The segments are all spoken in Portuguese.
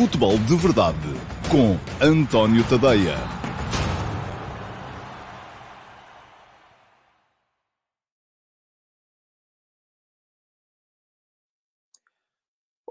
Futebol de Verdade com António Tadeia.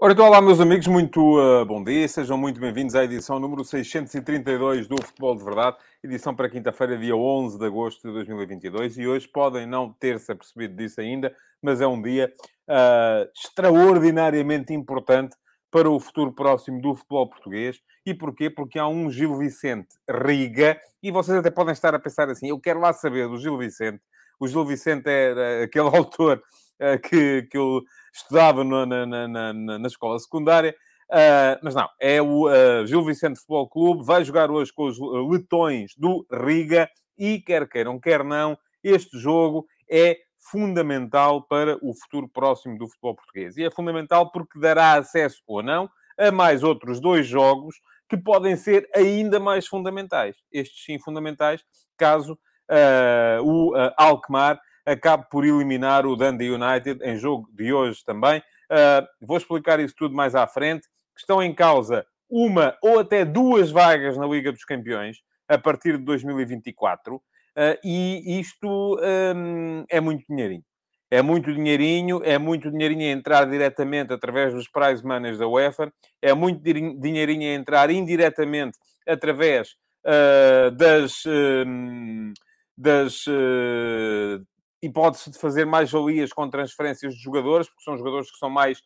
Ora, então, olá, meus amigos, muito uh, bom dia, sejam muito bem-vindos à edição número 632 do Futebol de Verdade, edição para quinta-feira, dia 11 de agosto de 2022, e hoje podem não ter-se apercebido disso ainda, mas é um dia uh, extraordinariamente importante para o futuro próximo do futebol português. E porquê? Porque há um Gil Vicente Riga, e vocês até podem estar a pensar assim, eu quero lá saber do Gil Vicente. O Gil Vicente era aquele autor uh, que, que eu estudava na, na, na, na, escola secundária. Uh, mas não, é o uh, Gil Vicente Futebol Clube, vai jogar hoje com os letões do Riga e, quer queiram, quer não, este jogo é fundamental para o futuro próximo do futebol português. E é fundamental porque dará acesso ou não a mais outros dois jogos que podem ser ainda mais fundamentais. Estes sim fundamentais, caso uh, o uh, Alkmaar acabe por eliminar o Dundee United em jogo de hoje também. Uh, vou explicar isso tudo mais à frente. Estão em causa uma ou até duas vagas na Liga dos Campeões a partir de 2024. Uh, e isto um, é muito dinheirinho. É muito dinheirinho, é muito dinheirinho a entrar diretamente através dos prize money da UEFA, é muito dinheirinho a entrar indiretamente através uh, das, uh, das uh, hipótese de fazer mais valias com transferências de jogadores, porque são jogadores que são mais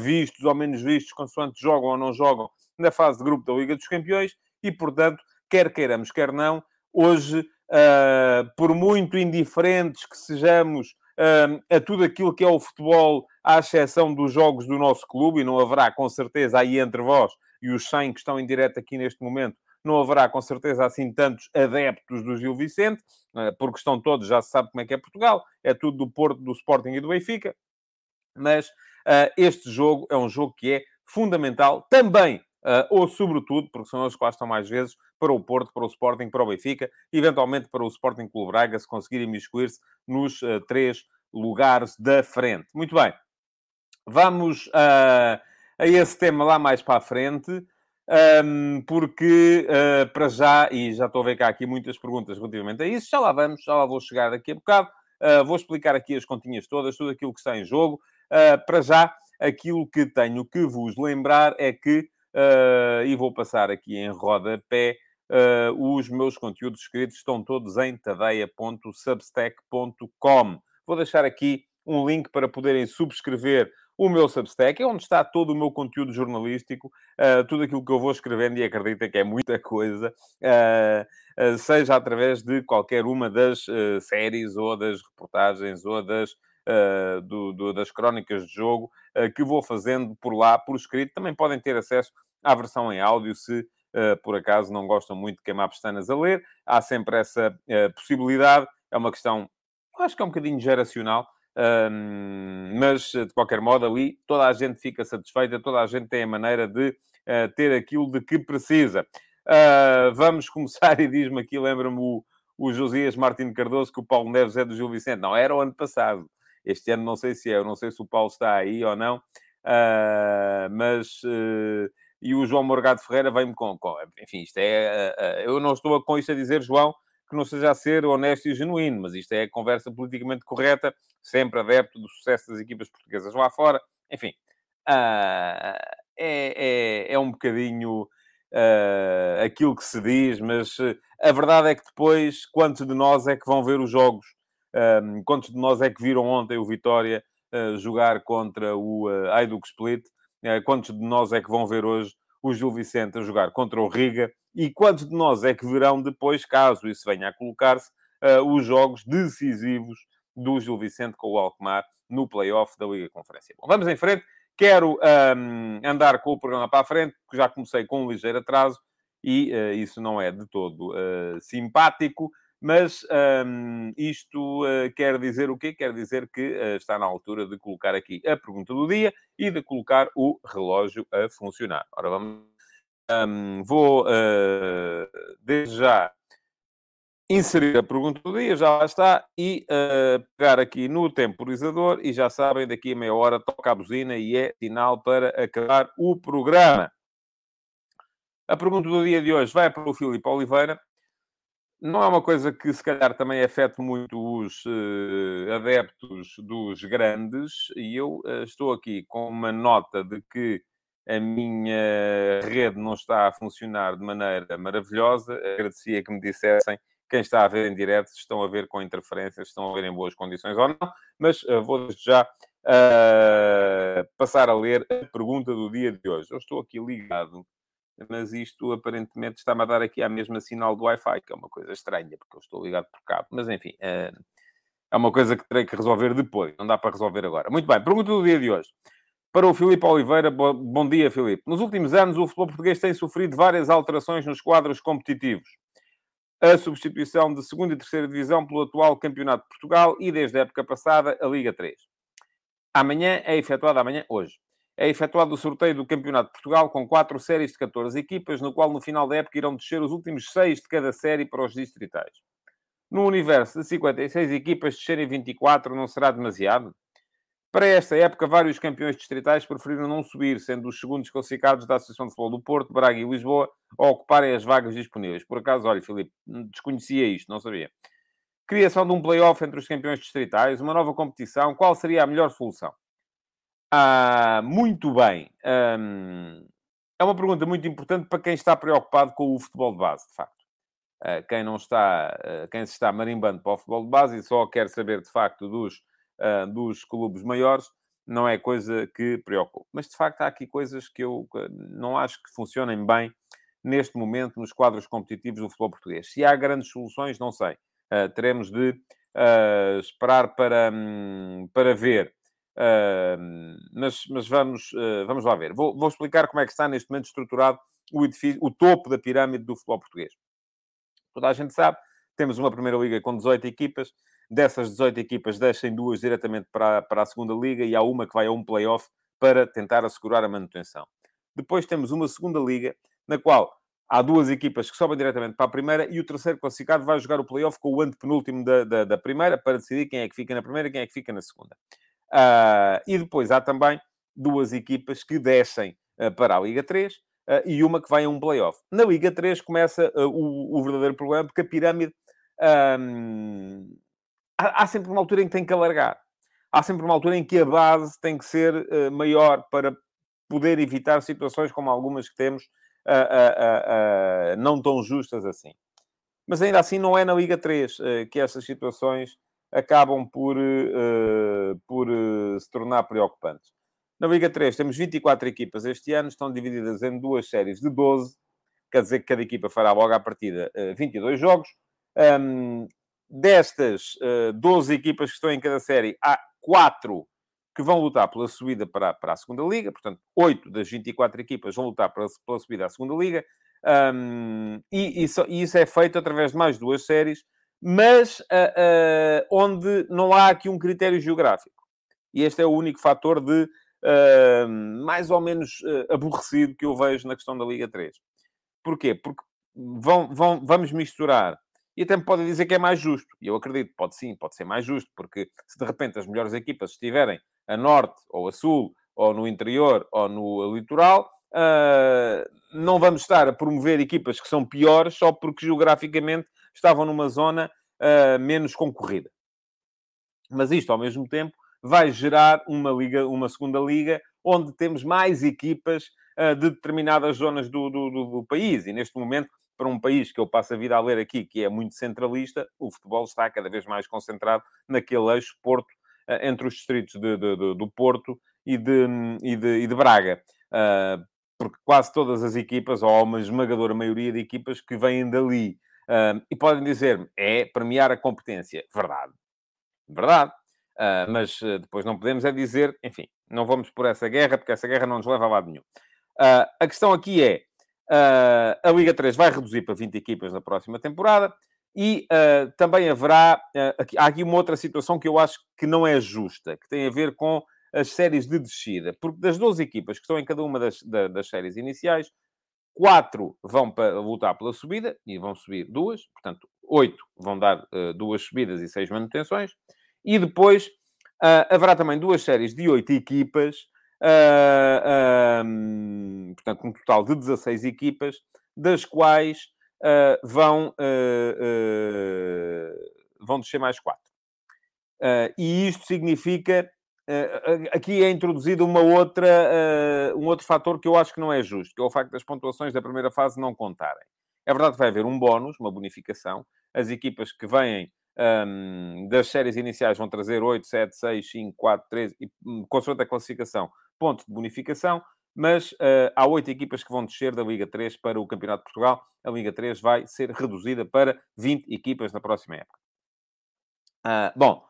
vistos ou menos vistos, consoante jogam ou não jogam na fase de grupo da Liga dos Campeões, e, portanto, quer queiramos, quer não, hoje, uh, por muito indiferentes que sejamos uh, a tudo aquilo que é o futebol, à exceção dos jogos do nosso clube, e não haverá, com certeza, aí entre vós e os 100 que estão em direto aqui neste momento, não haverá com certeza assim tantos adeptos do Gil Vicente, eh, porque estão todos, já se sabe como é que é Portugal, é tudo do Porto, do Sporting e do Benfica, mas uh, este jogo é um jogo que é fundamental também, uh, ou sobretudo, porque são eles que lá estão mais vezes, para o Porto, para o Sporting, para o Benfica, eventualmente para o Sporting Clube Braga, se conseguirem miscuir-se nos uh, três lugares da frente. Muito bem, vamos a esse tema lá mais para a frente um, porque uh, para já, e já estou a ver cá aqui muitas perguntas relativamente a isso, já lá vamos, já lá vou chegar daqui a bocado, uh, vou explicar aqui as continhas todas, tudo aquilo que está em jogo. Uh, para já, aquilo que tenho que vos lembrar é que, e vou passar aqui em rodapé, os meus conteúdos escritos estão todos em tadeia.substack.com. Vou deixar aqui um link para poderem subscrever o meu Substack, é onde está todo o meu conteúdo jornalístico, uh, tudo aquilo que eu vou escrevendo, e acredita que é muita coisa, uh, uh, seja através de qualquer uma das séries, ou das reportagens, ou das, do, do, das crónicas de jogo, que vou fazendo por lá, por escrito. Também podem ter acesso à versão em áudio, se por acaso não gostam muito de queimar pestanas a ler. Há sempre essa possibilidade. É uma questão, acho que é um bocadinho geracional, um, mas, de qualquer modo, ali toda a gente fica satisfeita, toda a gente tem a maneira de ter aquilo de que precisa. Vamos começar, e diz-me aqui, lembra-me o, o Josias Martins Cardoso, que o Paulo Neves é do Gil Vicente. Não, era o ano passado. Este ano não sei se é, eu não sei se o Paulo está aí ou não, mas... e o João Morgado Ferreira vem-me com, com... Enfim, isto é... eu não estou com isto a dizer, João, que não seja a ser honesto e genuíno, mas isto é a conversa politicamente correta, sempre adepto do sucesso das equipas portuguesas lá fora. Enfim, uh, é, é, é, um bocadinho uh, aquilo que se diz, mas uh, a verdade é que depois, quantos de nós é que vão ver os jogos? Um, quantos de nós é que viram ontem o Vitória jogar contra o uh, Aiduk Split? Quantos de nós é que vão ver hoje o Gil Vicente a jogar contra o Riga? E quantos de nós é que verão depois, caso isso venha a colocar-se, uh, os jogos decisivos do Gil Vicente com o Alkmaar no play-off da Liga Conferência? Bom, vamos em frente. Quero um, andar com o programa para a frente, porque já comecei com um ligeiro atraso e uh, isso não é de todo uh, simpático. Mas um, isto uh, quer dizer o quê? Quer dizer que uh, está na altura de colocar aqui a pergunta do dia e de colocar o relógio a funcionar. Ora, vamos um, vou, uh, desde já, inserir a pergunta do dia, já lá está, e uh, pegar aqui no temporizador, e já sabem, daqui a meia hora toca a buzina e é sinal para acabar o programa. A pergunta do dia de hoje vai para o Filipe Oliveira. Não é uma coisa que, se calhar, também afete muito os uh, adeptos dos grandes, e eu uh, estou aqui com uma nota de que a minha rede não está a funcionar de maneira maravilhosa. Agradecia que me dissessem quem está a ver em direto, se estão a ver com interferências, se estão a ver em boas condições ou não, mas uh, vou já passar a ler a pergunta do dia de hoje. Eu estou aqui ligado, mas isto aparentemente está-me a dar aqui a mesma sinal do Wi-Fi, que é uma coisa estranha, porque eu estou ligado por cabo. Mas enfim, uh, é uma coisa que terei que resolver depois, não dá para resolver agora. Muito bem, pergunta do dia de hoje. Para o Filipe Oliveira, bom dia, Filipe. Nos últimos anos, o futebol português tem sofrido várias alterações nos quadros competitivos a substituição de segunda e terceira divisão pelo atual Campeonato de Portugal e, desde a época passada, a Liga 3. Amanhã é efetuado, amanhã, hoje, é efetuado o sorteio do Campeonato de Portugal com quatro séries de 14 equipas, no qual, no final da época, irão descer os últimos seis de cada série para os distritais. No universo de 56 equipas, descerem 24 não será demasiado? Para esta época, vários campeões distritais preferiram não subir, sendo os segundos classificados da Associação de Futebol do Porto, Braga e Lisboa a ocuparem as vagas disponíveis. Por acaso, olha, Filipe, desconhecia isto, não sabia. Criação de um play-off entre os campeões distritais, uma nova competição, qual seria a melhor solução? Ah, muito bem. É uma pergunta muito importante para quem está preocupado com o futebol de base, de facto. Uh, quem não está, uh, quem se está marimbando para o futebol de base e só quer saber, de facto, dos uh, dos clubes maiores, não é coisa que preocupe. Mas, de facto, há aqui coisas que eu não acho que funcionem bem neste momento nos quadros competitivos do futebol português. Se há grandes soluções, não sei. Teremos de esperar para, um, para ver. Uh, mas, mas vamos, vamos lá ver. Vou, vou, explicar como é que está neste momento estruturado o, edifício, o topo da pirâmide do futebol português. Toda a gente sabe, temos uma primeira liga com 18 equipas, Dessas 18 equipas, deixem duas diretamente para, para a segunda liga e há uma que vai a um play-off para tentar assegurar a manutenção. Depois temos uma segunda liga, na qual há duas equipas que sobem diretamente para a primeira e o terceiro classificado vai jogar o play-off com o antepenúltimo da, da, da, primeira para decidir quem é que fica na primeira e quem é que fica na segunda. Uh, e depois há também duas equipas que descem uh, para a Liga 3 uh, ah, e uma que vai a um play-off. Na Liga 3 começa o, o, verdadeiro problema, porque a pirâmide há, há, sempre uma altura em que tem que alargar. Há sempre uma altura em que a base tem que ser maior para poder evitar situações como algumas que temos não tão justas assim. Mas ainda assim não é na Liga 3 que essas situações acabam por, por se tornar preocupantes. Na Liga 3 temos 24 equipas este ano, estão divididas em duas séries de 12, quer dizer que cada equipa fará logo à partida 22 jogos. Um, destas uh, eh, 12 equipas que estão em cada série, há 4 que vão lutar pela subida para, para a segunda liga, portanto, 8 das 24 equipas vão lutar pela, pela subida à segunda liga, e, isso, e, isso, é feito através de mais duas séries, mas uh, uh, onde não há aqui um critério geográfico. E este é o único fator de uh, mais ou menos aborrecido que eu vejo na questão da Liga 3. Porquê? Porque vão, vão, vamos misturar e até me podem dizer que é mais justo. E eu acredito, pode sim, pode ser mais justo, porque se de repente as melhores equipas estiverem a norte, ou a sul, ou no interior, ou no litoral, não vamos estar a promover equipas que são piores só porque geograficamente estavam numa zona uh, menos concorrida. Mas isto, ao mesmo tempo, vai gerar uma liga, uma segunda liga, onde temos mais equipas uh, de determinadas zonas do, do, do, do país. E neste momento para um país que eu passo a vida a ler aqui, que é muito centralista, o futebol está cada vez mais concentrado naquele eixo Porto, eh, entre os distritos de, de, de, do Porto e de, e de, e Braga. Porque quase todas as equipas, ou uma esmagadora maioria de equipas que vêm dali. Uh, e podem dizer é premiar a competência. Verdade. Verdade. Uh, mas depois não podemos é dizer, enfim, não vamos por essa guerra, porque essa guerra não nos leva a lado nenhum. a questão aqui é, Uh, a Liga 3 vai reduzir para 20 equipas na próxima temporada e uh, também haverá. Uh, aqui, há aqui uma outra situação que eu acho que não é justa, que tem a ver com as séries de descida. Porque das 12 equipas que estão em cada uma das, da, das séries iniciais, quatro vão para lutar pela subida e vão subir duas, portanto, oito vão dar duas subidas e seis manutenções, e depois haverá também duas séries de oito equipas uh, portanto, um total de 16 equipas, das quais uh, vão, vão descer mais 4. e isto significa aqui é introduzido uma outra, um outro fator que eu acho que não é justo, que é o facto das pontuações da primeira fase não contarem. É verdade que vai haver um bónus, uma bonificação. As equipas que vêm um, das séries iniciais vão trazer 8, 7, 6, 5, 4, 3, e hum, consoante a classificação, ponto de bonificação, mas uh, há oito equipas que vão descer da Liga 3 para o Campeonato de Portugal. A Liga 3 vai ser reduzida para 20 equipas na próxima época. Uh, bom,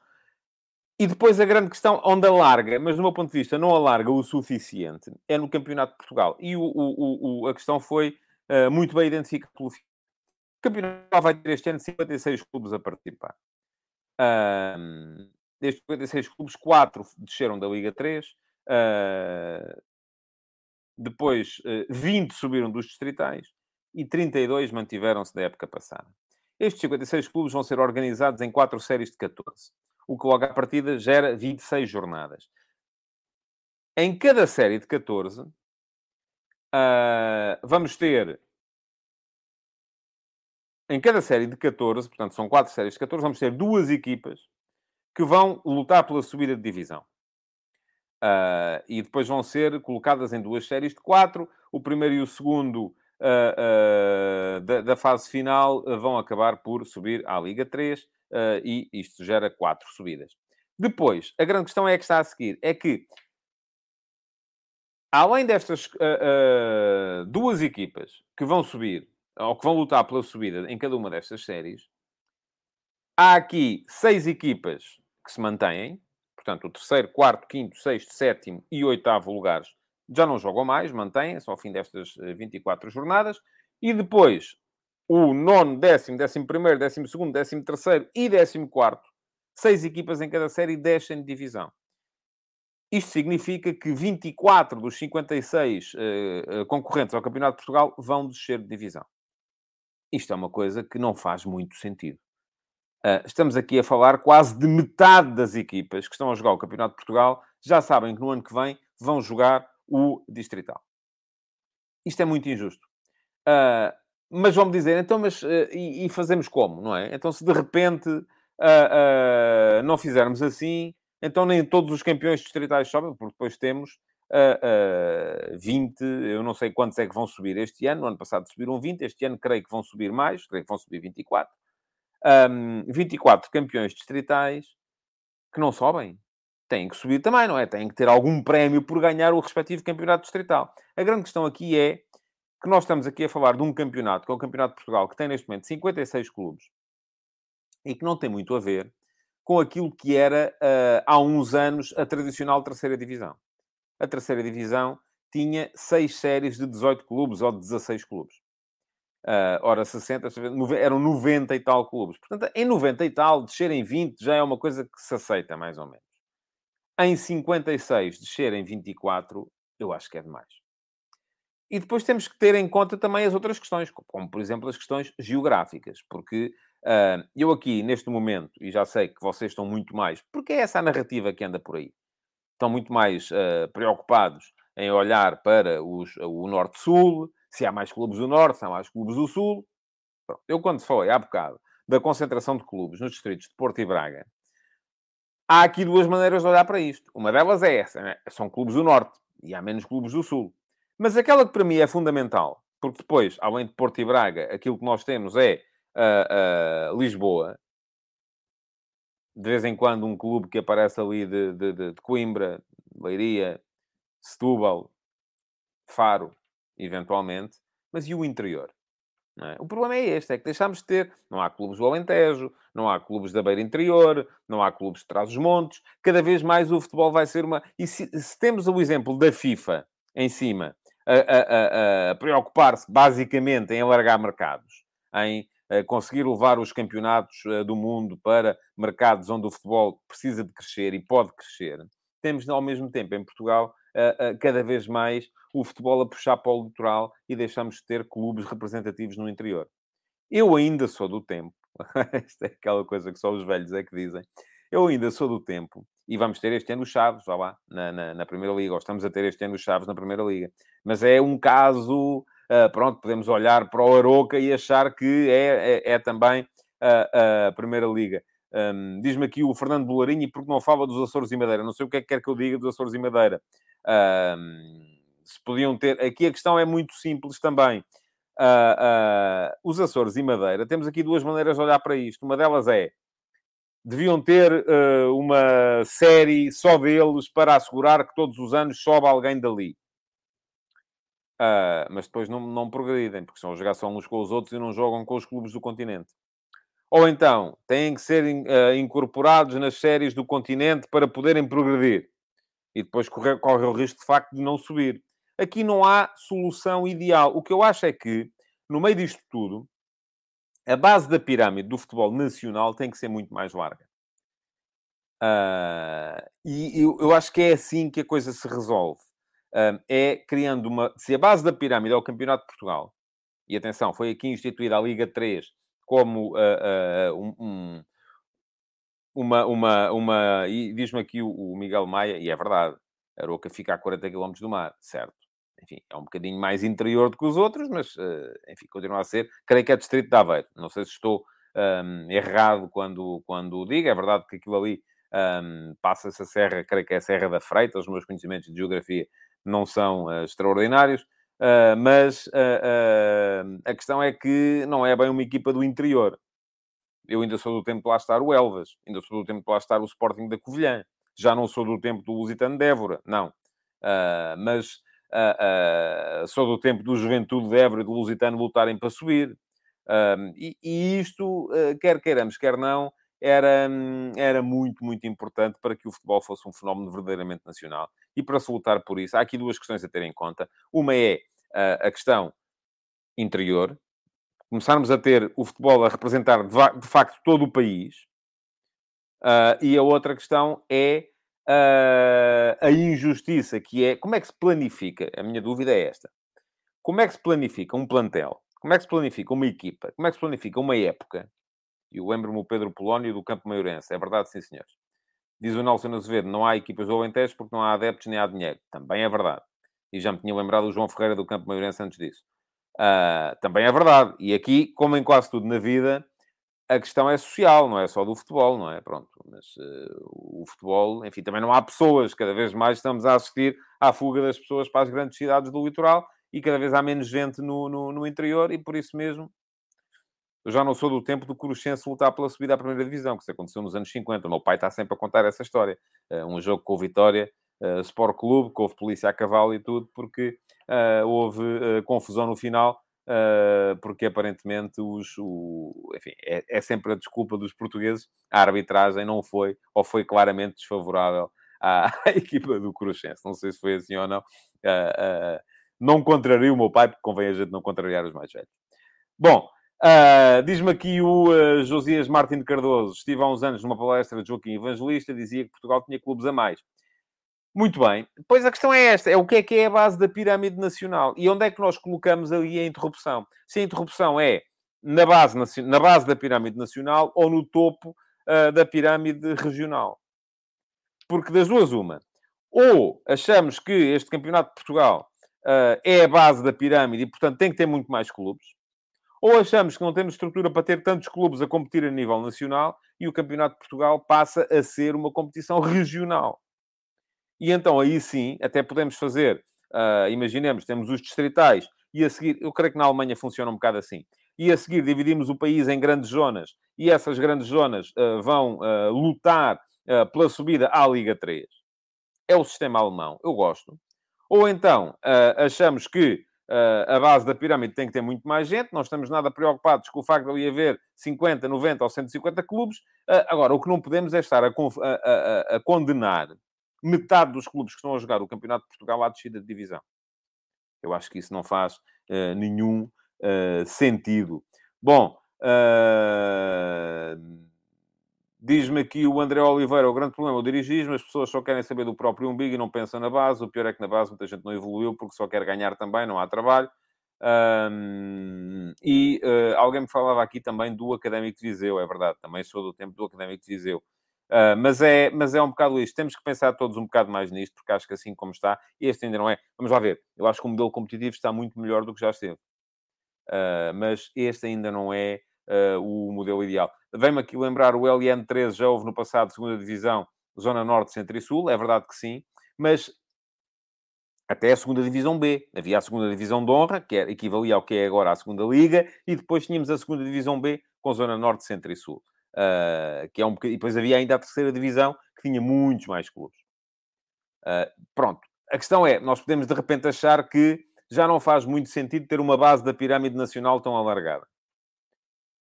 e depois a grande questão, onde alarga, mas do meu ponto de vista não alarga o suficiente, é no Campeonato de Portugal. E o, o, o, a questão foi uh, muito bem identificada pelo o campeonato vai ter este ano 56 clubes a participar. Um, destes 56 clubes, 4 desceram da Liga 3. Uh, depois, uh, 20 subiram dos distritais e 32 mantiveram-se da época passada. Estes 56 clubes vão ser organizados em 4 séries de 14, o que logo à partida gera 26 jornadas. Em cada série de 14, uh, vamos ter em cada série de 14, portanto são quatro séries de 14, vamos ter duas equipas que vão lutar pela subida de divisão. Uh, e depois vão ser colocadas em duas séries de quatro. O primeiro e o segundo uh, uh, da, da, fase final vão acabar por subir à Liga 3 e isto gera quatro subidas. Depois, a grande questão é que está a seguir: é que, além destas duas equipas que vão subir ou que vão lutar pela subida em cada uma destas séries, há aqui seis equipas que se mantêm, portanto, o terceiro, quarto, quinto, sexto, sétimo e oitavo lugares já não jogam mais, mantêm-se ao fim destas 24 eh, jornadas, e depois o nono, décimo, décimo primeiro, décimo segundo, décimo terceiro e décimo quarto, seis equipas em cada série descem de divisão. Isto significa que 24 dos 56 uh, concorrentes ao Campeonato de Portugal vão descer de divisão. Isto é uma coisa que não faz muito sentido. Uh, estamos aqui a falar quase de metade das equipas que estão a jogar o Campeonato de Portugal já sabem que no ano que vem vão jogar o Distrital. Isto é muito injusto. Uh, mas vamos dizer, então, mas uh, e, e, fazemos como, não é? Então, se de repente não fizermos assim, então nem todos os campeões distritais sobem, porque depois temos uh, uh, 20, eu não sei quantos é que vão subir este ano, no ano passado subiram 20, este ano creio que vão subir mais, creio que vão subir 24. Um, 24 campeões distritais que não sobem. Têm que subir também, não é? Têm que ter algum prémio por ganhar o respectivo campeonato distrital. A grande questão aqui é que nós estamos aqui a falar de um campeonato, que é o Campeonato de Portugal, que tem neste momento 56 clubes e que não tem muito a ver com aquilo que era uh, há uns anos a tradicional terceira divisão a terceira divisão tinha seis séries de 18 clubes ou de 16 clubes. Uh, ora, 60, eram 90 e tal clubes. Portanto, em 90 e tal, descer em 20 já é uma coisa que se aceita, mais ou menos. Em 56, descer em 24, eu acho que é demais. E depois temos que ter em conta também as outras questões, como, por exemplo, as questões geográficas, porque uh, eu aqui, neste momento, e já sei que vocês estão muito mais, porque é essa a narrativa que anda por aí estão muito mais uh, preocupados em olhar para os, o Norte-Sul, se há mais clubes do Norte, se há mais clubes do Sul. Pronto. Eu, quando falei há bocado da concentração de clubes nos distritos de Porto e Braga, há aqui duas maneiras de olhar para isto. Uma delas é essa, né? são clubes do Norte e há menos clubes do Sul. Mas aquela que para mim é fundamental, porque depois, além de Porto e Braga, aquilo que nós temos é uh, uh, Lisboa, de vez em quando um clube que aparece ali de, de, de, de Coimbra, Leiria, Setúbal, Faro, eventualmente, mas e o interior? É? O problema é este, é que deixamos de ter. Não há clubes do Alentejo, não há clubes da Beira Interior, não há clubes de Trás-os-Montes. Cada vez mais o futebol vai ser uma... E se, se temos o exemplo da FIFA em cima, a, a, a, preocupar-se basicamente em alargar mercados, em conseguir levar os campeonatos eh, do mundo para mercados onde o futebol precisa de crescer e pode crescer, temos ao mesmo tempo em Portugal cada vez mais o futebol a puxar para o litoral e deixamos de ter clubes representativos no interior. Eu ainda sou do tempo, esta é aquela coisa que só os velhos é que dizem, Eu ainda sou do tempo, e vamos ter este ano o Chaves, vá lá, na, na, na Primeira Liga, ou estamos a ter este ano o Chaves na Primeira Liga. Mas é um caso, uh, pronto, podemos olhar para o Aroca e achar que é, é, é também a, a Primeira Liga. Um, Diz-me aqui o Fernando Bolarinho, e porque não fala dos Açores e Madeira? Não sei o que é que quer que eu diga dos Açores e Madeira. Um, se podiam ter... Aqui a questão é muito simples também. Uh, uh, os Açores e Madeira, temos aqui duas maneiras de olhar para isto. Uma delas é, deviam ter uh, uma série só deles para assegurar que todos os anos sobe alguém dali. mas depois não, não progredem, porque são jogar só uns com os outros e não jogam com os clubes do continente. Ou então, têm que ser uh, incorporados nas séries do continente para poderem progredir. E depois correr, corre o risco, de facto, de não subir. Aqui não há solução ideal. O que eu acho é que, no meio disto tudo, a base da pirâmide do futebol nacional tem que ser muito mais larga. Uh, e eu, eu, acho que é assim que a coisa se resolve. Uh, é criando uma... Se a base da pirâmide é o Campeonato de Portugal, e atenção, foi aqui instituída a Liga 3 como uh, uh, um, uma, uma, uma... E diz-me aqui o, o, Miguel Maia, e é verdade, Aroca fica a 40 km do mar, certo. Enfim, é um bocadinho mais interior do que os outros, mas, uh, enfim, continua a ser. Creio que é distrito de Aveiro. Não sei se estou um, errado quando, quando digo. É verdade que aquilo ali um, passa-se a serra, creio que é a Serra da Freita. Os meus conhecimentos de geografia não são uh, extraordinários. Uh, mas uh, a questão é que não é bem uma equipa do interior. Eu ainda sou do tempo de lá estar o Elvas, ainda sou do tempo de lá estar o Sporting da Covilhã. Já não sou do tempo do Lusitano de Évora, não. mas sou do tempo do Juventude de Évora e do Lusitano lutarem para subir. E, e, isto, quer queiramos, quer não, era, era muito, muito importante para que o futebol fosse um fenómeno verdadeiramente nacional. E para se lutar por isso, há aqui duas questões a ter em conta. Uma é uh, a questão interior, começarmos a ter o futebol a representar de, de facto todo o país. Uh, e a outra questão é uh, a injustiça, que é como é que se planifica? A minha dúvida é esta. Como é que se planifica um plantel? Como é que se planifica uma equipa? Como é que se planifica uma época e eu lembro-me o Pedro Polónio do Campo Maiorense. É verdade, sim, senhores. Diz o Nelson Azevedo, não há equipas do Alentejo porque não há adeptos nem há dinheiro. Também é verdade. E já me tinha lembrado o João Ferreira do Campo Maiorense antes disso. Uh, também é verdade. E aqui, como em quase tudo na vida, a questão é social, não é só do futebol, não é? Pronto. Mas uh, o futebol, enfim, também não há pessoas. Cada vez mais estamos a assistir à fuga das pessoas para as grandes cidades do litoral e cada vez há menos gente no, no, no interior e por isso mesmo eu já não sou do tempo do Cruxense lutar pela subida à primeira divisão, que isso aconteceu nos anos 50. O meu pai está sempre a contar essa história. Uh, um jogo com o Vitória, uh, Sport Clube, que houve polícia a cavalo e tudo, porque uh, houve confusão no final, porque aparentemente os... O, enfim, é, é, sempre a desculpa dos portugueses. A arbitragem não foi, ou foi claramente desfavorável à, à equipa do Cruxense. Não sei se foi assim ou não. não contraria o meu pai, porque convém a gente não contrariar os mais velhos. Bom, Uh, Diz-me aqui o uh, Josias Martins Cardoso. Estive há uns anos numa palestra de Joaquim Evangelista, dizia que Portugal tinha clubes a mais. Muito bem. Pois a questão é esta: é o que é que é a base da pirâmide nacional? E onde é que nós colocamos ali a interrupção? Se a interrupção é na base, na base da pirâmide nacional ou no topo uh, da pirâmide regional. Porque das duas, uma. Ou achamos que este Campeonato de Portugal é a base da pirâmide e, portanto, tem que ter muito mais clubes ou achamos que não temos estrutura para ter tantos clubes a competir a nível nacional e o Campeonato de Portugal passa a ser uma competição regional. E então aí sim, até podemos fazer, uh, imaginemos, temos os distritais e a seguir, eu creio que na Alemanha funciona um bocado assim, e a seguir dividimos o país em grandes zonas e essas grandes zonas uh, vão uh, lutar pela subida à Liga 3. É o sistema alemão, eu gosto. Ou então achamos que a base da pirâmide tem que ter muito mais gente, não estamos nada preocupados com o facto de ali haver 50, 90 ou 150 clubes. Agora, o que não podemos é estar a, a, a, condenar metade dos clubes que estão a jogar o Campeonato de Portugal à descida de divisão. Eu acho que isso não faz uh, nenhum sentido. Bom, Diz-me aqui o André Oliveira, o grande problema é o dirigismo, as pessoas só querem saber do próprio umbigo e não pensam na base. O pior é que na base muita gente não evoluiu porque só quer ganhar também, não há trabalho. Um, e uh, alguém me falava aqui também do Académico de Viseu, é verdade, também sou do tempo do Académico de Viseu. Uh, mas, é, mas é um bocado isto. Temos que pensar todos um bocado mais nisto, porque acho que assim como está, este ainda não é. Vamos lá ver. Eu acho que o modelo competitivo está muito melhor do que já esteve. Uh, mas este ainda não é uh, o modelo ideal. Vem-me aqui lembrar o LN13, já houve no passado segunda divisão, Zona Norte, Centro e Sul. É verdade que sim. Mas até a segunda divisão B. Havia a segunda divisão de honra, que era, equivalia ao que é agora a segunda liga, e depois tínhamos a segunda divisão B com zona norte, centro e sul. Uh, que é um E depois havia ainda a terceira divisão, que tinha muitos mais clubes. Uh, pronto. A questão é, nós podemos de repente achar que já não faz muito sentido ter uma base da pirâmide nacional tão alargada.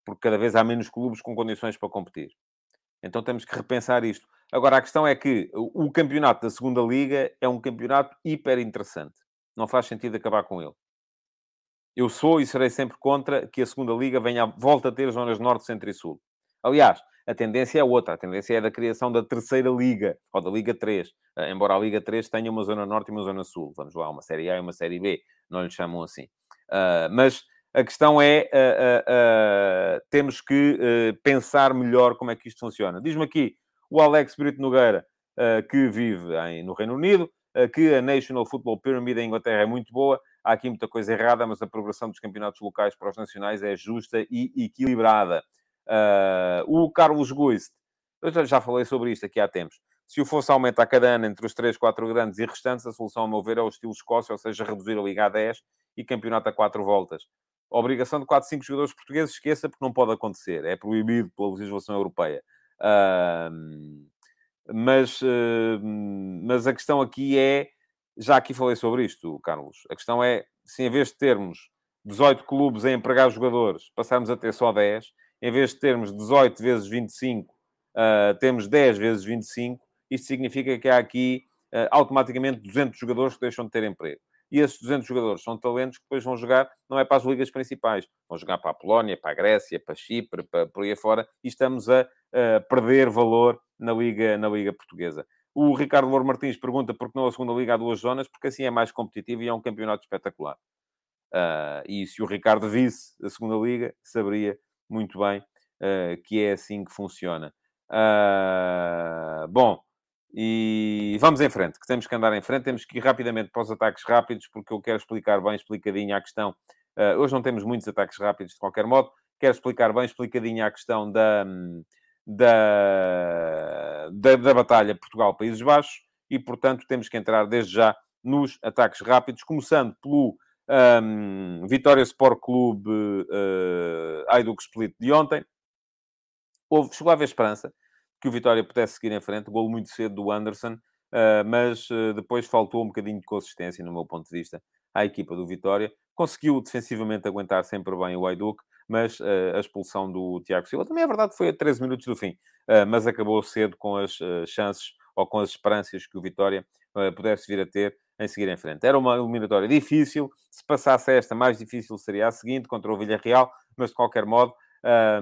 Porque cada vez há menos clubes com condições para competir. Então temos que repensar isto. Agora, a questão é que o campeonato da segunda liga é um campeonato hiper interessante. Não faz sentido acabar com ele. Eu sou e serei sempre contra que a segunda liga venha, volta a ter zonas norte, centro e sul. Aliás, a tendência é outra. A tendência é da criação da terceira liga, ou da Liga 3. Eh, embora a Liga 3 tenha uma zona norte e uma zona sul. Vamos lá, uma série A e uma série B. Não lhe chamam assim. Uh, mas a questão é, uh, uh, temos que pensar melhor como é que isto funciona. Diz-me aqui o Alex Brito Nogueira, que vive em, no Reino Unido, que a National Football Pyramid em Inglaterra é muito boa. Há aqui muita coisa errada, mas a progressão dos campeonatos locais para os nacionais é justa e equilibrada. Uh, o Carlos Guist, eu já falei sobre isto aqui há tempos. Se o fosse aumentar cada ano entre os 3, 4 grandes e restantes, a solução, a meu ver, é o estilo Escócia, ou seja, reduzir a Liga a 10 e campeonato a 4 voltas. A obrigação de 4, 5 jogadores portugueses, esqueça, porque não pode acontecer. É proibido pela legislação europeia. Uh, mas, uh, mas a questão aqui é, já aqui falei sobre isto, Carlos, a questão é, se em vez de termos 18 clubes a empregar jogadores, passarmos a ter só 10, em vez de termos 18 vezes 25, uh, ah, temos 10 vezes 25, isto significa que há aqui uh, automaticamente 200 jogadores que deixam de ter emprego. E esses 200 jogadores são talentos que depois vão jogar, não é para as ligas principais, vão jogar para a Polónia, para a Grécia, para Chipre, para, por aí afora, e estamos a, a perder valor na Liga, na Liga Portuguesa. O Ricardo Louro Martins pergunta por que não a segunda Liga há duas zonas, porque assim é mais competitivo e é um campeonato espetacular. Uh, e se o Ricardo visse a segunda Liga, saberia muito bem uh, que é assim que funciona. Uh, bom, e vamos em frente, que temos que andar em frente, temos que ir rapidamente para os ataques rápidos, porque eu quero explicar bem explicadinho a questão. Uh, hoje não temos muitos ataques rápidos de qualquer modo, quero explicar bem explicadinho a questão da, da, da, da batalha Portugal-Países Baixos e, portanto, temos que entrar desde já nos ataques rápidos, começando pelo um, Vitória Sport Clube uh, Aiduk Split de ontem. Houve, chegou a haver esperança que o Vitória pudesse seguir em frente. Golo muito cedo do Anderson, uh, mas uh, depois faltou um bocadinho de consistência, no meu ponto de vista, à equipa do Vitória. Conseguiu defensivamente aguentar sempre bem o Aiduk, mas uh, a expulsão do Tiago Silva também é verdade, foi a 13 minutos do fim, mas acabou cedo com as chances ou com as esperanças que o Vitória pudesse vir a ter em seguir em frente. Era uma eliminatória difícil, se passasse esta, mais difícil seria a seguinte, contra o Villarreal, mas de qualquer modo,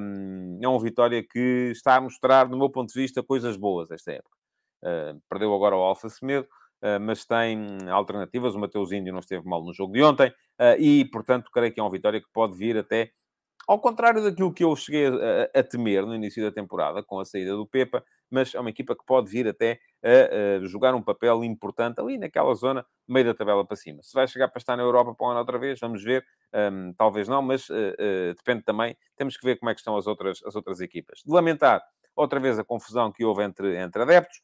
um, é um Vitória que está a mostrar, do meu ponto de vista, coisas boas esta época. Uh, perdeu agora o Alfa Semedo, uh, mas tem alternativas. O Mateus Índio não esteve mal no jogo de ontem e, portanto, creio que é um Vitória que pode vir até ao contrário daquilo que eu cheguei a, a, temer no início da temporada, com a saída do Pepa, mas é uma equipa que pode vir até a, a, jogar um papel importante ali naquela zona, meio da tabela para cima. Se vai chegar para estar na Europa para o ano outra vez, vamos ver. Um, talvez não, mas uh, uh, depende também. Temos que ver como é que estão as outras, as outras equipas. De lamentar outra vez a confusão que houve entre, entre adeptos.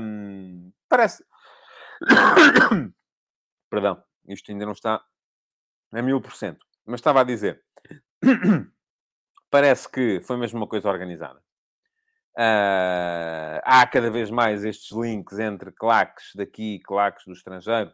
Um, parece... Perdão, isto ainda não está a mil por cento. Mas estava a dizer Parece que foi mesmo uma coisa organizada. Uh, há cada vez mais estes links entre claques daqui e claques do estrangeiro,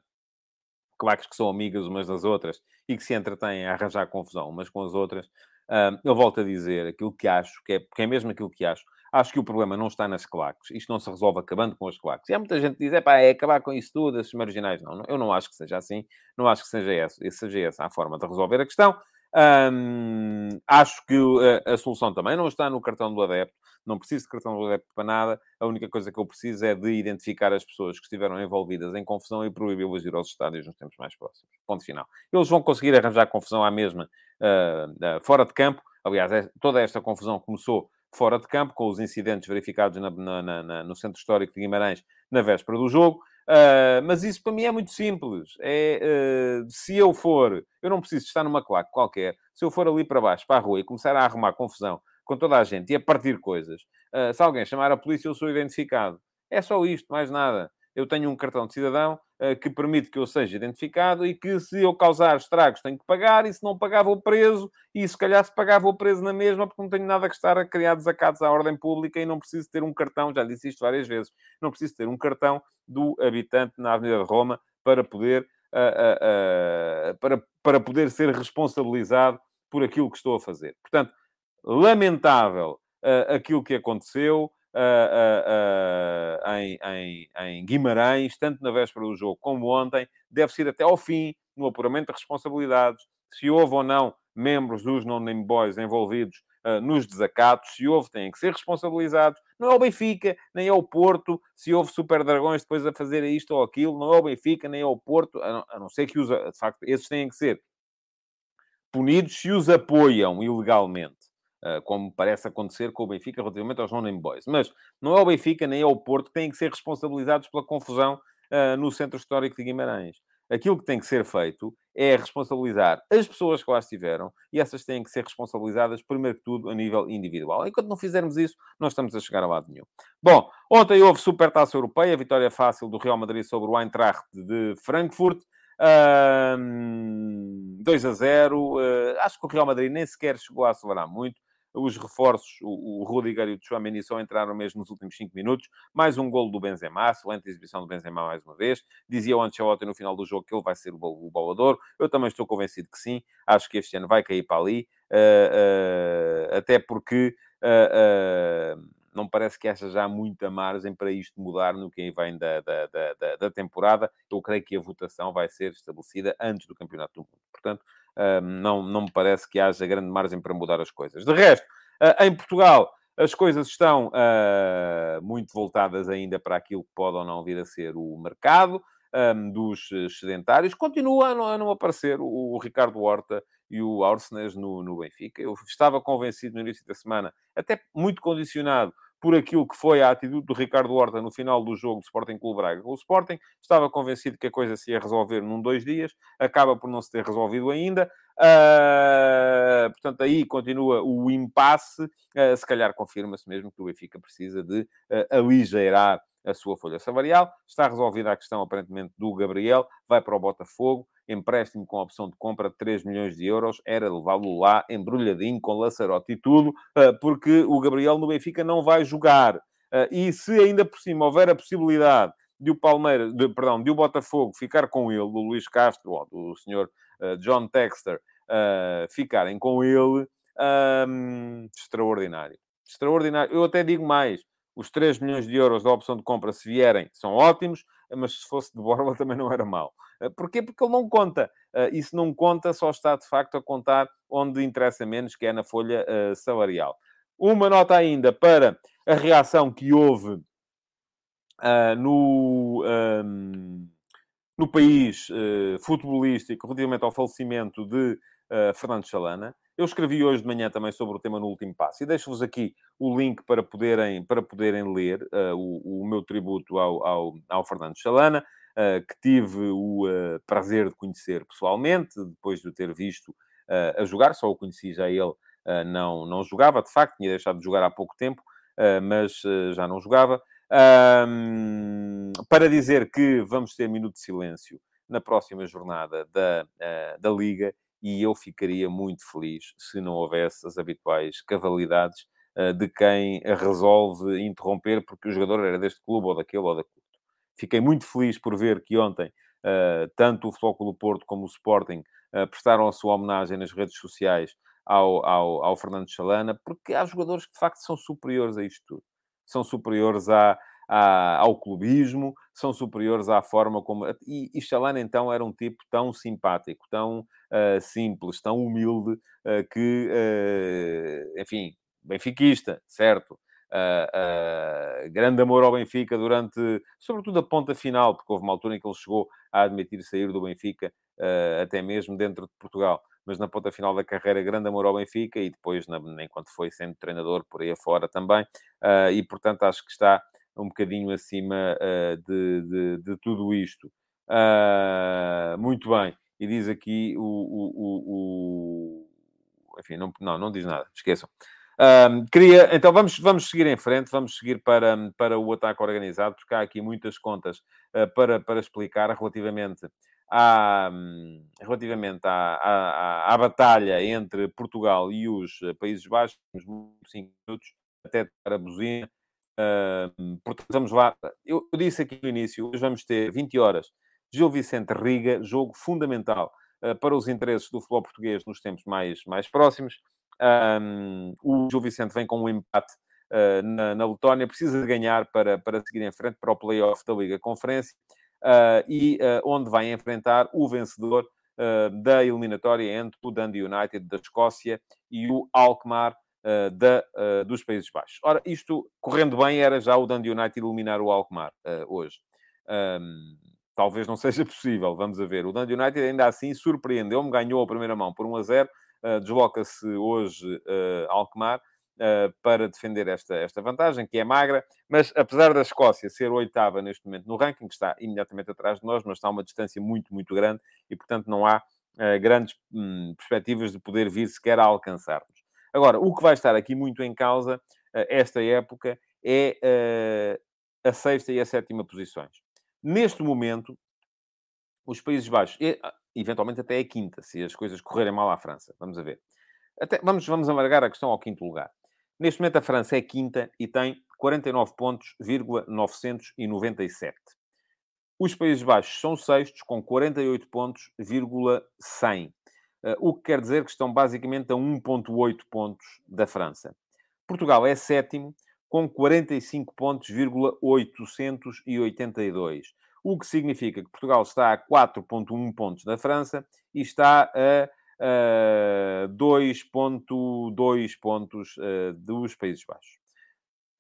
claques que são amigas umas das outras e que se entretêm a arranjar confusão umas com as outras. Uh, eu volto a dizer aquilo que acho, que é, que é mesmo aquilo que acho. Acho que o problema não está nas claques. Isto não se resolve acabando com as claques. E há muita gente que diz, é pá, é acabar com isso tudo, esses marginais. Não, eu não acho que seja assim. Não acho que seja essa, seja essa a forma de resolver a questão. Um, acho que a, a, solução também não está no cartão do adepto. Não preciso de cartão do adepto para nada. A única coisa que eu preciso é de identificar as pessoas que estiveram envolvidas em confusão e proibi-las de ir aos estádios nos tempos mais próximos. Ponto final. Eles vão conseguir arranjar confusão à mesma uh, uh, fora de campo. Aliás, é, toda esta confusão começou fora de campo, com os incidentes verificados na, na, na, no Centro Histórico de Guimarães na véspera do jogo. Uh, mas isso para mim é muito simples. É, uh, se eu for, eu não preciso estar numa claque qualquer, se eu for ali para baixo, para a rua, e começar a arrumar confusão com toda a gente e a partir coisas, uh, se alguém chamar a polícia, eu sou identificado. É só isto, mais nada eu tenho um cartão de cidadão uh, que permite que eu seja identificado e que se eu causar estragos tenho que pagar e se não pagar vou preso e se calhar se pagar vou preso na mesma porque não tenho nada que estar a criar desacatos à ordem pública e não preciso ter um cartão, já disse isto várias vezes, não preciso ter um cartão do habitante na Avenida de Roma para poder, uh, uh, para, para poder ser responsabilizado por aquilo que estou a fazer. Portanto, lamentável aquilo que aconteceu, uh, uh, em, em, em, Guimarães, tanto na véspera do jogo como ontem, deve ser até ao fim no apuramento de responsabilidades, se houve ou não membros dos non-name boys envolvidos uh, nos desacatos, se houve, têm que ser responsabilizados. Não é o Benfica, nem é o Porto, se houve super dragões depois a fazer isto ou aquilo, não é o Benfica, nem é o Porto, a não, a não ser que os, de facto, esses têm que ser punidos se os apoiam ilegalmente. Ah, como parece acontecer com o Benfica relativamente aos non-name boys. Mas não é o Benfica nem é o Porto que têm que ser responsabilizados pela confusão uh, no centro histórico de Guimarães. Aquilo que tem que ser feito é responsabilizar as pessoas que lá estiveram e essas têm que ser responsabilizadas, primeiro que tudo, a nível individual. Enquanto não fizermos isso, não estamos a chegar a lado nenhum. Bom, ontem houve Supertaça Europeia, vitória fácil do Real Madrid sobre o Eintracht de Frankfurt. Uh, 2 a 0. Uh, acho que o Real Madrid nem sequer chegou a acelerar muito os reforços, o, o Rudiger e o Tchouameni só entraram mesmo nos últimos 5 minutos. Mais um golo do Benzema, excelente exibição do Benzema mais uma vez. Dizia o Ancelotti no final do jogo que ele vai ser o, o. Eu também estou convencido que sim. Acho que este ano vai cair para ali. Uh, uh, até porque... Uh, não parece que haja já muita margem para isto mudar no que vem da, da, da, da, temporada. Eu creio que a votação vai ser estabelecida antes do Campeonato do Mundo. Portanto, não, não me parece que haja grande margem para mudar as coisas. De resto, ah, em Portugal, as coisas estão uh, muito voltadas ainda para aquilo que pode ou não vir a ser o mercado dos sedentários. Continua a não, aparecer o, Ricardo Horta e o Arsenes no, no Benfica. Eu estava convencido no início da semana, até muito condicionado por aquilo que foi a atitude do Ricardo Horta no final do jogo do Sporting Clube Braga com o Sporting. Estava convencido que a coisa se ia resolver num, dois dias. Acaba por não se ter resolvido ainda. Uh, portanto, aí continua o impasse. Uh, se calhar confirma-se mesmo que o Benfica precisa de uh, a sua folha salarial. Está resolvida a questão, aparentemente, do Gabriel. Vai para o Botafogo empréstimo com opção de compra de 3 milhões de euros, era levá-lo lá embrulhadinho com laçarote e tudo, ah, porque o Gabriel no Benfica não vai jogar. Ah, e se ainda por cima houver a possibilidade de o Palmeiras, de, perdão, de o Botafogo ficar com ele, do Luís Castro, ou do senhor uh, John Texter, ficarem com ele, um, extraordinário. Extraordinário. Eu até digo mais, os 3 milhões de euros da opção de compra, se vierem, são ótimos, mas se fosse de Borla também não era mau. Eh, porquê? Porque ele não conta. Eh, se não conta, só está de facto a contar onde interessa menos, que é na folha eh, salarial. Uma nota ainda para a reação que houve no, ehm, no país futebolístico relativamente ao falecimento de Fernando Chalana. Eu escrevi hoje de manhã também sobre o tema no último passo e deixo-vos aqui o link para poderem, para poderem ler uh, o, o, meu tributo ao, ao, ao Fernando Chalana, uh, que tive o uh, prazer de conhecer pessoalmente, depois de o ter visto a jogar, só o conheci já ele, não, não jogava, de facto, tinha deixado de jogar há pouco tempo, mas já não jogava. para dizer que vamos ter minuto de silêncio na próxima jornada da, da Liga e eu ficaria muito feliz se não houvesse as habituais cavalidades uh, de quem resolve interromper porque o jogador era deste clube ou daquele ou daquele. Fiquei muito feliz por ver que ontem uh, tanto o Flóculo Porto como o Sporting uh, prestaram a sua homenagem nas redes sociais ao, ao, ao Fernando Chalana, porque há jogadores que de facto são superiores a isto tudo. São superiores à, à, ao clubismo, são superiores à forma como. E, e Chalana, então, era um tipo tão simpático, tão uh, simples, tão humilde, uh, que, uh, enfim, benfiquista, certo? uh, uh, grande amor ao Benfica durante, sobretudo, a ponta final, porque houve uma altura em que ele chegou a admitir sair do Benfica, uh, até mesmo dentro de Portugal. Mas na ponta final da carreira, grande amor ao Benfica e depois, na, enquanto foi sendo treinador por aí afora também. e, portanto, acho que está um bocadinho acima de, de, de, tudo isto. muito bem. E diz aqui o, o, o, o... enfim, não, não, não diz nada, esqueçam. Um, queria, então vamos, vamos seguir em frente, vamos seguir para, para o ataque organizado, porque há aqui muitas contas uh, para, para explicar relativamente à, relativamente à, à, à, batalha entre Portugal e os Países Baixos. Temos 5 minutos até para a buzina. Uh, portanto, vamos lá. Eu, eu, disse aqui no início, hoje vamos ter 20 horas. Gil Vicente Riga, jogo fundamental uh, para os interesses do futebol português nos tempos mais, mais próximos. Um, o Gil Vicente vem com um empate uh, na, na Letónia, precisa de ganhar para, para seguir em frente para o playoff da Liga Conferência uh, e onde vai enfrentar o vencedor da eliminatória entre o Dundee United da Escócia e o Alkmaar da, dos Países Baixos. Ora, isto correndo bem era já o Dundee United eliminar o Alkmaar hoje. Um, talvez não seja possível, vamos a ver. O Dundee United ainda assim surpreendeu-me, ganhou a primeira mão por 1 a 0 Uh, desloca-se hoje uh, Alkmaar uh, para defender esta, esta vantagem, que é magra, mas apesar da Escócia ser oitava neste momento no ranking, que está imediatamente atrás de nós, mas está a uma distância muito, muito grande e, portanto, não há uh, grandes hum, perspectivas de poder vir sequer a alcançar-nos. Agora, o que vai estar aqui muito em causa, esta época, é a sexta e a sétima posições. Neste momento, os Países Baixos, eventualmente até a quinta, se as coisas correrem mal à França. Vamos a ver. Até, vamos, vamos alargar a questão ao quinto lugar. Neste momento, a França é quinta e tem 49 pontos, 997. Os Países Baixos são sextos, com 48 pontos, 100. Eh, o que quer dizer que estão basicamente a 1,8 pontos da França. Portugal é sétimo, com 45 pontos, 882 o que significa que Portugal está a 4,1 pontos da França e está a, a 2,2 pontos uh, dos Países Baixos.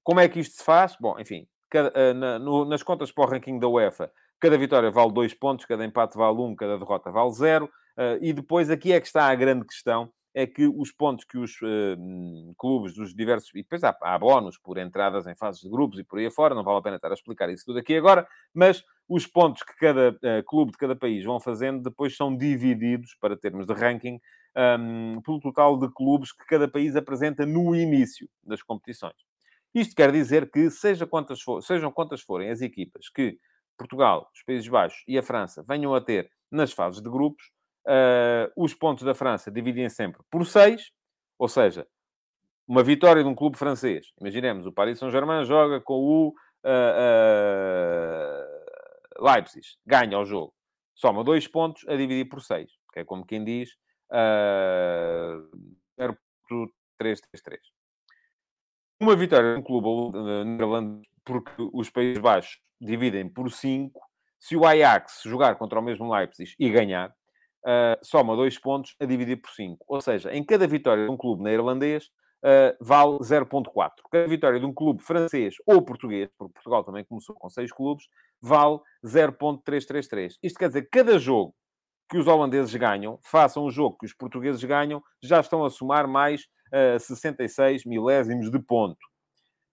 Como é que isto se faz? Bom, enfim, cada, uh, na, no, nas contas para o ranking da UEFA, cada vitória vale 2 pontos, cada empate vale 1, um, cada derrota vale 0. Eh, e depois aqui é que está a grande questão, é que os pontos que os uh, clubes dos diversos. E depois há, há bónus por entradas em fases de grupos e por aí afora, não vale a pena estar a explicar isso tudo aqui agora, mas os pontos que cada uh, clube de cada país vão fazendo depois são divididos, para termos de ranking, um, pelo total de clubes que cada país apresenta no início das competições. Isto quer dizer que, seja quantas for, sejam quantas forem as equipas que Portugal, os Países Baixos e a França venham a ter nas fases de grupos, Uh, os pontos da França dividem sempre por 6, ou seja, uma vitória de um clube francês. Imaginemos, o Paris Saint-Germain joga com o uh, uh, Leipzig, ganha o jogo. Soma dois pontos a dividir por 6, que é como quem diz uh, 0.333. Uma vitória de um clube neerlandês, porque os Países Baixos dividem por 5. Se o Ajax jogar contra o mesmo Leipzig e ganhar, uh, soma dois pontos a dividir por 5. Ou seja, em cada vitória de um clube neerlandês, uh, vale 0.4. Cada vitória de um clube francês ou português, porque Portugal também começou com seis clubes, vale 0.333. Isto quer dizer que cada jogo que os holandeses ganham, façam o jogo que os portugueses ganham, já estão a somar mais uh, 66 milésimos de ponto.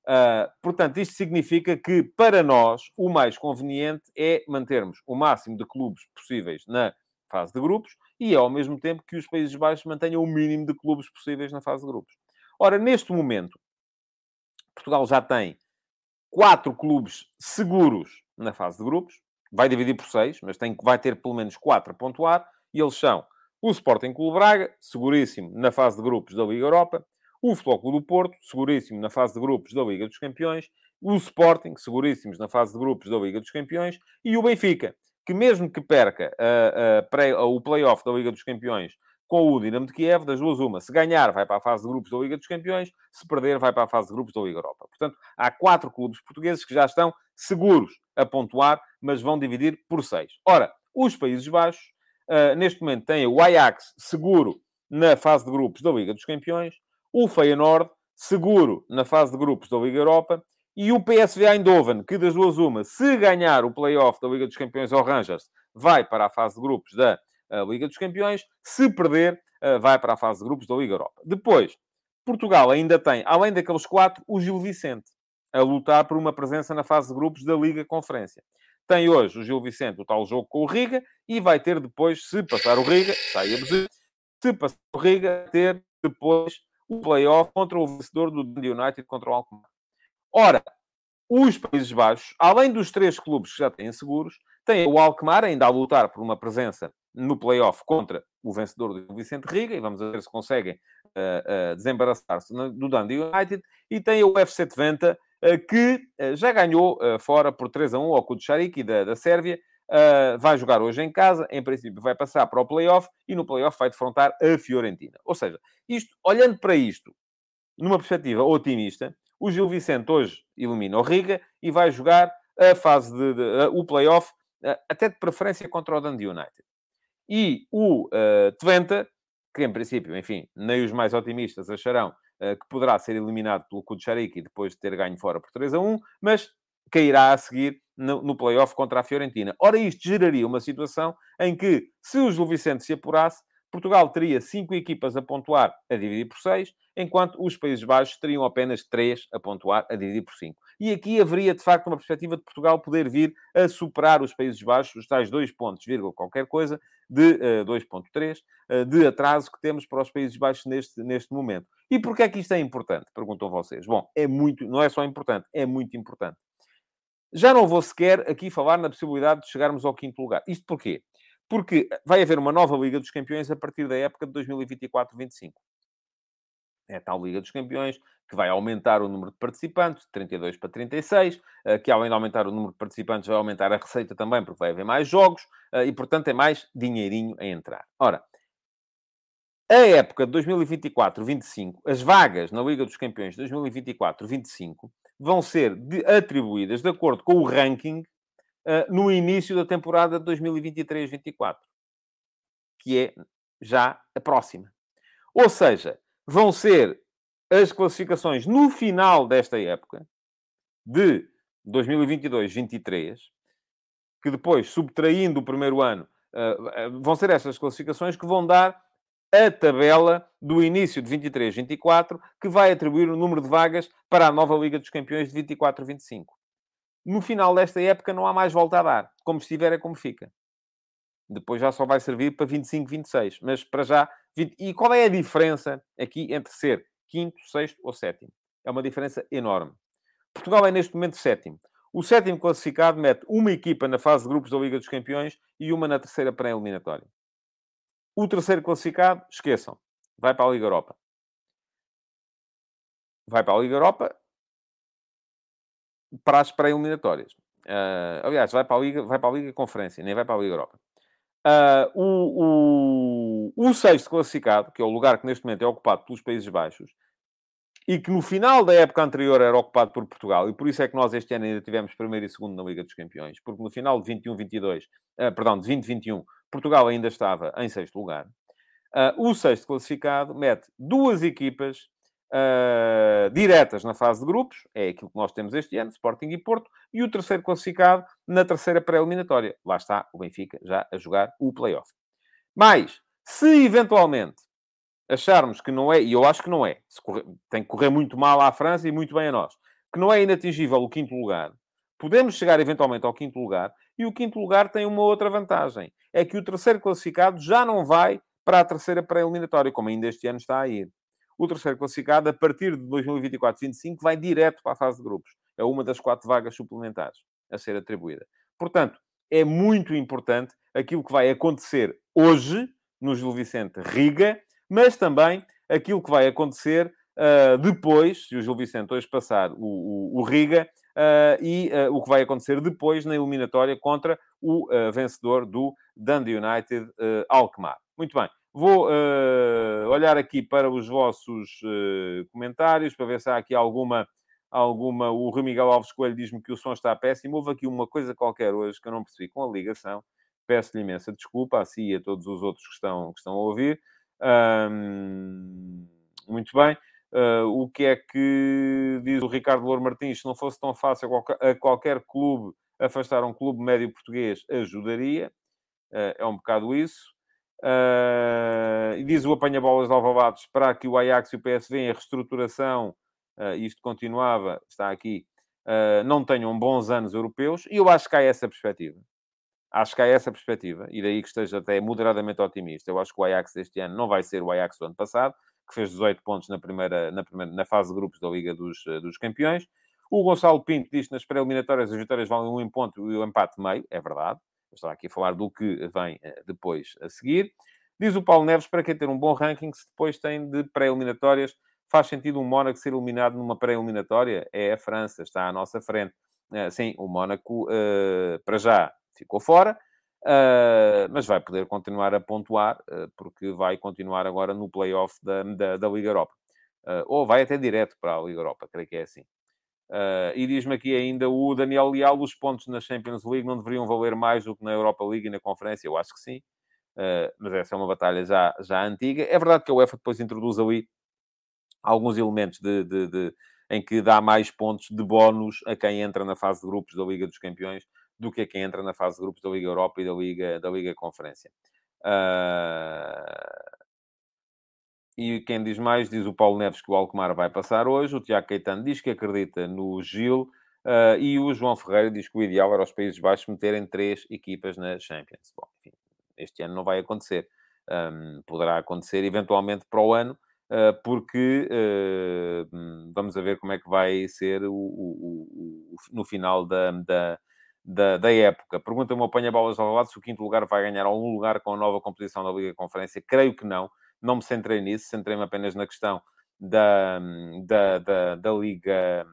Uh, portanto, isto significa que, para nós, o mais conveniente é mantermos o máximo de clubes possíveis na fase de grupos e, ao mesmo tempo, que os Países Baixos mantenham o mínimo de clubes possíveis na fase de grupos. Ora, neste momento, Portugal já tem quatro clubes seguros na fase de grupos, vai dividir por seis, mas tem, vai ter pelo menos quatro a pontuar, e eles são o Sporting Clube Braga, seguríssimo na fase de grupos da Liga Europa, o Clube do Porto, seguríssimo na fase de grupos da Liga dos Campeões, o Sporting, seguríssimos na fase de grupos da Liga dos Campeões, e o Benfica, que mesmo que perca uh, uh, o play-off da Liga dos Campeões com o Dinamo de Kiev, das duas uma, se ganhar vai para a fase de grupos da Liga dos Campeões, se perder vai para a fase de grupos da Liga Europa. Portanto, há quatro clubes portugueses que já estão seguros a pontuar, mas vão dividir por seis. Ora, os Países Baixos, neste momento, têm o Ajax seguro na fase de grupos da Liga dos Campeões, o Feyenoord seguro na fase de grupos da Liga Europa. E o PSV Eindhoven, que das duas uma, se ganhar o play-off da Liga dos Campeões ao Rangers, vai para a fase de grupos da Liga dos Campeões. Se perder, vai para a fase de grupos da Liga Europa. Depois, Portugal ainda tem, além daqueles quatro, o Gil Vicente, a lutar por uma presença na fase de grupos da Liga Conferência. Tem hoje o Gil Vicente o tal jogo com o Riga e vai ter depois, se passar o Riga, sai a bezer, se passar o Riga, ter depois o play-off contra o vencedor do United contra o Alkmaar. Ora, os Países Baixos, além dos três clubes que já têm seguros, têm o Alkmaar ainda a lutar por uma presença no play-off contra o vencedor do Vicente Riga, e vamos ver se conseguem uh, uh, desembaraçar-se do Dundee United, e tem o FC Twente, uh, que já ganhou fora por 3 a 1 ao Kudšarik da, da Sérvia, vai jogar hoje em casa, em princípio vai passar para o play-off, e no play-off vai defrontar a Fiorentina. Ou seja, isto, olhando para isto, numa perspectiva otimista, o Gil Vicente hoje elimina o Riga e vai jogar a fase de, de, de o play-off, até de preferência contra o Dundee United. E o uh, Twente, que em princípio, enfim, nem os mais otimistas acharão uh, que poderá ser eliminado pelo Kutchariki depois de ter ganho fora por 3 a 1, mas cairá a seguir no, no play-off contra a Fiorentina. Ora, isto geraria uma situação em que, se o Gil Vicente se apurasse, Portugal teria cinco equipas a pontuar a dividir por seis, enquanto os Países Baixos teriam apenas três a pontuar a dividir por cinco. E aqui haveria, de facto, uma perspectiva de Portugal poder vir a superar os Países Baixos, os tais dois pontos, vírgula, qualquer coisa, de uh, 2.3, uh, de atraso que temos para os Países Baixos neste, neste momento. E porquê é que isto é importante? Perguntam vocês. Bom, é muito, não é só importante, é muito importante. Já não vou sequer aqui falar na possibilidade de chegarmos ao quinto lugar. Isto porquê? Porque vai haver uma nova Liga dos Campeões a partir da época de 2024-25. É a tal Liga dos Campeões, que vai aumentar o número de participantes, de 32 para 36, eh, que além de aumentar o número de participantes, vai aumentar a receita também, porque vai haver mais jogos, eh, e portanto é mais dinheirinho a entrar. Ora, a época de 2024-25, as vagas na Liga dos Campeões de 2024-25 vão ser atribuídas de acordo com o ranking no início da temporada de 2023-24, que é já a próxima. Ou seja, vão ser as classificações no final desta época, de 2022-23, que depois, subtraindo o primeiro ano, uh, vão ser estas classificações que vão dar a tabela do início de 23-24, que vai atribuir o número de vagas para a nova Liga dos Campeões de 24-25 no final desta época não há mais volta a dar. Como estiver é como fica. Depois já só vai servir para 25, 26. Mas para já... 20... E qual é a diferença aqui entre ser quinto, sexto ou sétimo? É uma diferença enorme. Portugal é neste momento sétimo. O sétimo classificado mete uma equipa na fase de grupos da Liga dos Campeões e uma na terceira pré-eliminatória. O terceiro classificado, esqueçam, vai para a Liga Europa. Vai para a Liga Europa para as pré-eliminatórias. Uh, aliás, vai para, a Liga, vai para a Liga Conferência, nem vai para a Liga Europa. Uh, o, o, o sexto classificado, que é o lugar que neste momento é ocupado pelos Países Baixos, e que no final da época anterior era ocupado por Portugal, e por isso é que nós este ano ainda tivemos primeiro e segundo na Liga dos Campeões, porque no final de 21-22, uh, perdão, de 2021, Portugal ainda estava em sexto lugar. Uh, o sexto classificado mete duas equipas uh, diretas na fase de grupos, é aquilo que nós temos este ano, Sporting e Porto, e o terceiro classificado na terceira pré-eliminatória. Lá está o Benfica já a jogar o play-off. Mas, se eventualmente acharmos que não é, e eu acho que não é, correr, tem que correr muito mal à França e muito bem a nós, que não é inatingível o quinto lugar, podemos chegar eventualmente ao quinto lugar, e o quinto lugar tem uma outra vantagem, é que o terceiro classificado já não vai para a terceira pré-eliminatória, como ainda este ano está a ir o terceiro classificado, a partir de 2024-25, vai direto para a fase de grupos. É uma das quatro vagas suplementares a ser atribuída. Portanto, é muito importante aquilo que vai acontecer hoje no Gil Vicente Riga, mas também aquilo que vai acontecer uh, depois, se o Gil Vicente hoje passar o, o, o Riga, uh, e uh, o que vai acontecer depois na eliminatória contra o vencedor do Dundee United Alkmaar. Muito bem. Vou uh, olhar aqui para os vossos uh, comentários para ver se há aqui alguma. alguma... O Rui Miguel Alves Coelho diz-me que o som está péssimo. Houve aqui uma coisa qualquer hoje que eu não percebi com a ligação. Peço-lhe imensa desculpa a si e a todos os outros que estão, que estão a ouvir. Um, muito bem. Uh, o que é que diz o Ricardo Louro Martins? Se não fosse tão fácil a qualquer, clube afastar um clube médio português, ajudaria. Uh, é um bocado isso. Uh, diz o apanha-bolas de Alvalade, esperar que o Ajax e o PSV em reestruturação, isto continuava, está aqui, não tenham bons anos europeus. E eu acho que há essa perspectiva. Acho que há essa perspectiva. E daí que esteja até moderadamente otimista. Eu acho que o Ajax este ano não vai ser o Ajax do ano passado que fez 18 pontos na primeira, na primeira na fase de grupos da Liga dos, dos Campeões. O Gonçalo Pinto diz que nas pré-eliminatórias as vitórias valem um ponto e o empate meio. É verdade. Estava aqui a falar do que vem eh, depois a seguir. Diz o Paulo Neves, para quem ter um bom ranking, se depois tem de pré-eliminatórias, faz sentido um Mónaco ser eliminado numa pré-eliminatória? É a França, está à nossa frente. Eh, sim, o Mónaco, para já, ficou fora. Mas vai poder continuar a pontuar, porque vai continuar agora no play-off da, da, da, Liga Europa. Uh, ou vai até direto para a Liga Europa, creio que é assim. E diz-me aqui ainda o Daniel Leal, os pontos na Champions League não deveriam valer mais do que na Europa League e na Conferência? Eu acho que sim. mas essa é uma batalha já, já antiga. É verdade que a UEFA depois introduz ali alguns elementos de, de, de, em que dá mais pontos de bónus a quem entra na fase de grupos da Liga dos Campeões do que a quem entra na fase de grupos da Liga Europa e da Liga, da Liga Conferência. Uh... E quem diz mais, diz o Paulo Neves que o Alkmaar vai passar hoje, o Tiago Caetano diz que acredita no Gil, uh, e o João Ferreira diz que o ideal era os Países Baixos meterem três equipas na Champions. Bom, enfim, este ano não vai acontecer. Um, poderá acontecer eventualmente para o ano, uh, porque uh, vamos ver como é que vai ser o, o, o, no final da, da, da, da época. Pergunta-me o apanha-bolas ao lado se o quinto lugar vai ganhar algum lugar com a nova composição da Liga Conferência. Creio que não. Não me centrei nisso. Centrei-me apenas na questão da, da, da, da, Liga,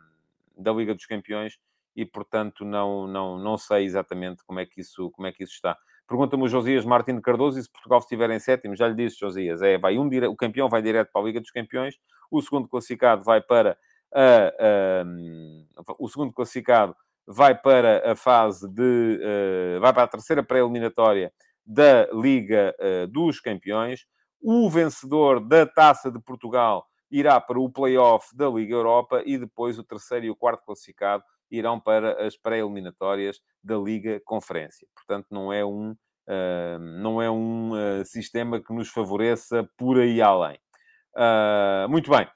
da Liga dos Campeões e, portanto, não, não, não sei exatamente como é que isso, como é que isso está. Pergunta-me o Josias Martins Cardoso e se Portugal estiver em sétimo, já lhe disse, Josias, é, vai um dire... o campeão vai direto para a Liga dos Campeões, o segundo classificado vai para a, a, o segundo classificado vai para a fase de. Uh, vai para a terceira pré-eliminatória da Liga uh, dos Campeões. O vencedor da Taça de Portugal irá para o play-off da Liga Europa e depois o terceiro e o quarto classificado irão para as pré-eliminatórias da Liga Conferência. Portanto, não é um, uh, não é um uh, sistema que nos favoreça por aí além. Uh, muito bem.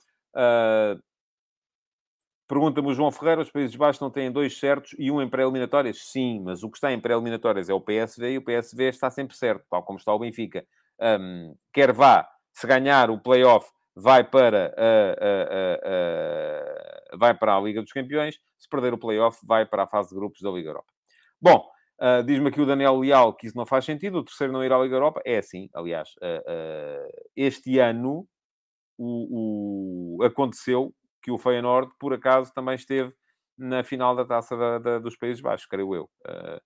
Pergunta-me o João Ferreira, os Países Baixos não têm dois certos e um em pré-eliminatórias? Sim, mas o que está em pré-eliminatórias é o PSV e o PSV está sempre certo, tal como está o Benfica. Um, quer vá, se ganhar o play-off, vai para, a, vai para a Liga dos Campeões, se perder o play-off, vai para a fase de grupos da Liga Europa. Bom, uh, diz-me aqui o Daniel Leal que isso não faz sentido, o terceiro não ir à Liga Europa. É assim, aliás, uh, uh, este ano o, o, aconteceu que o Feyenoord, por acaso, também esteve na final da Taça da, da, dos Países Baixos, creio eu. Uh,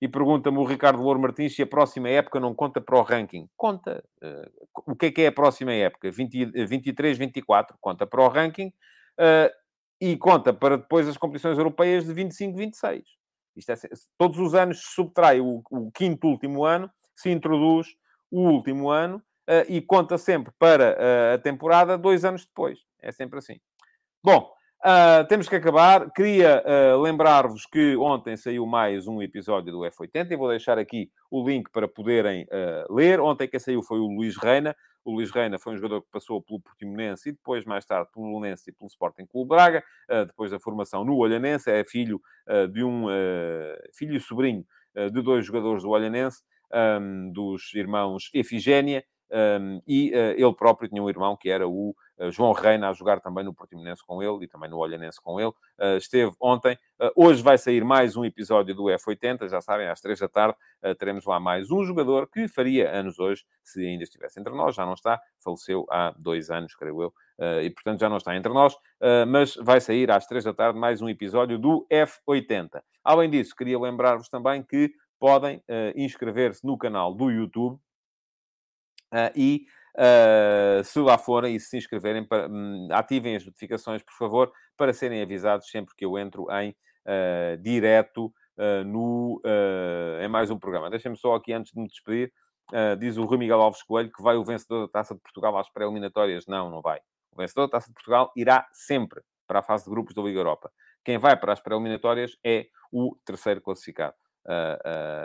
e pergunta-me o Ricardo Louro Martins se a próxima época não conta para o ranking. Conta. Uh, o que é que é a próxima época? 20, 23, 24. Conta para o ranking uh, e conta para depois as competições europeias de 25, 26. Isto é, todos os anos se subtrai o, o quinto último ano, se introduz o último ano uh, e conta sempre para a temporada dois anos depois. É sempre assim. Bom, uh, temos que acabar. Queria uh, lembrar-vos que ontem saiu mais um episódio do F80 e vou deixar aqui o link para poderem uh, ler. Ontem quem saiu foi o Luís Reina. O Luís Reina foi um jogador que passou pelo Portimonense e depois, mais tarde, pelo Belenense e pelo Sporting Clube Braga. depois da formação no Olhanense, é filho de um... filho e sobrinho de dois jogadores do Olhanense, um, dos irmãos Efigénia, um, e ele próprio tinha um irmão que era o João Reina a jogar também no Portimonense com ele e também no Olhanense com ele. Eh, esteve ontem. Eh, hoje vai sair mais um episódio do F80, já sabem, às três da tarde teremos lá mais um jogador que faria anos hoje, se ainda estivesse entre nós. Já não está, faleceu há dois anos, creio eu, e portanto já não está entre nós, mas vai sair às três da tarde mais um episódio do F80. Além disso, queria lembrar-vos também que podem inscrever-se no canal do YouTube e Uh, se lá forem e se inscreverem, para, um, ativem as notificações, por favor, para serem avisados sempre que eu entro em uh, direto uh, no, em mais um programa. Deixem-me só aqui, antes de me despedir, diz o Rui Miguel Alves Coelho que vai o vencedor da Taça de Portugal às pré-eliminatórias. Não, não vai. O vencedor da Taça de Portugal irá sempre para a fase de grupos da Liga Europa. Quem vai para as pré-eliminatórias é o terceiro classificado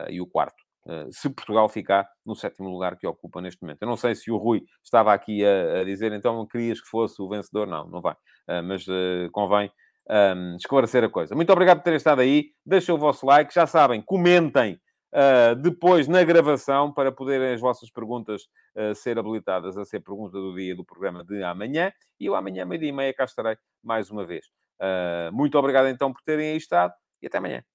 e o quarto. Uh, se Portugal ficar no sétimo lugar que ocupa neste momento. Eu não sei se o Rui estava aqui a, a dizer, então querias que fosse o vencedor. Não, não vai. mas convém um, esclarecer a coisa. Muito obrigado por terem estado aí. Deixem o vosso like. Já sabem, comentem uh, depois na gravação para poderem as vossas perguntas uh, ser habilitadas a ser pergunta do dia do programa de amanhã. E eu amanhã, meio-dia e meia, cá estarei mais uma vez. Uh, muito obrigado então por terem aí estado e até amanhã.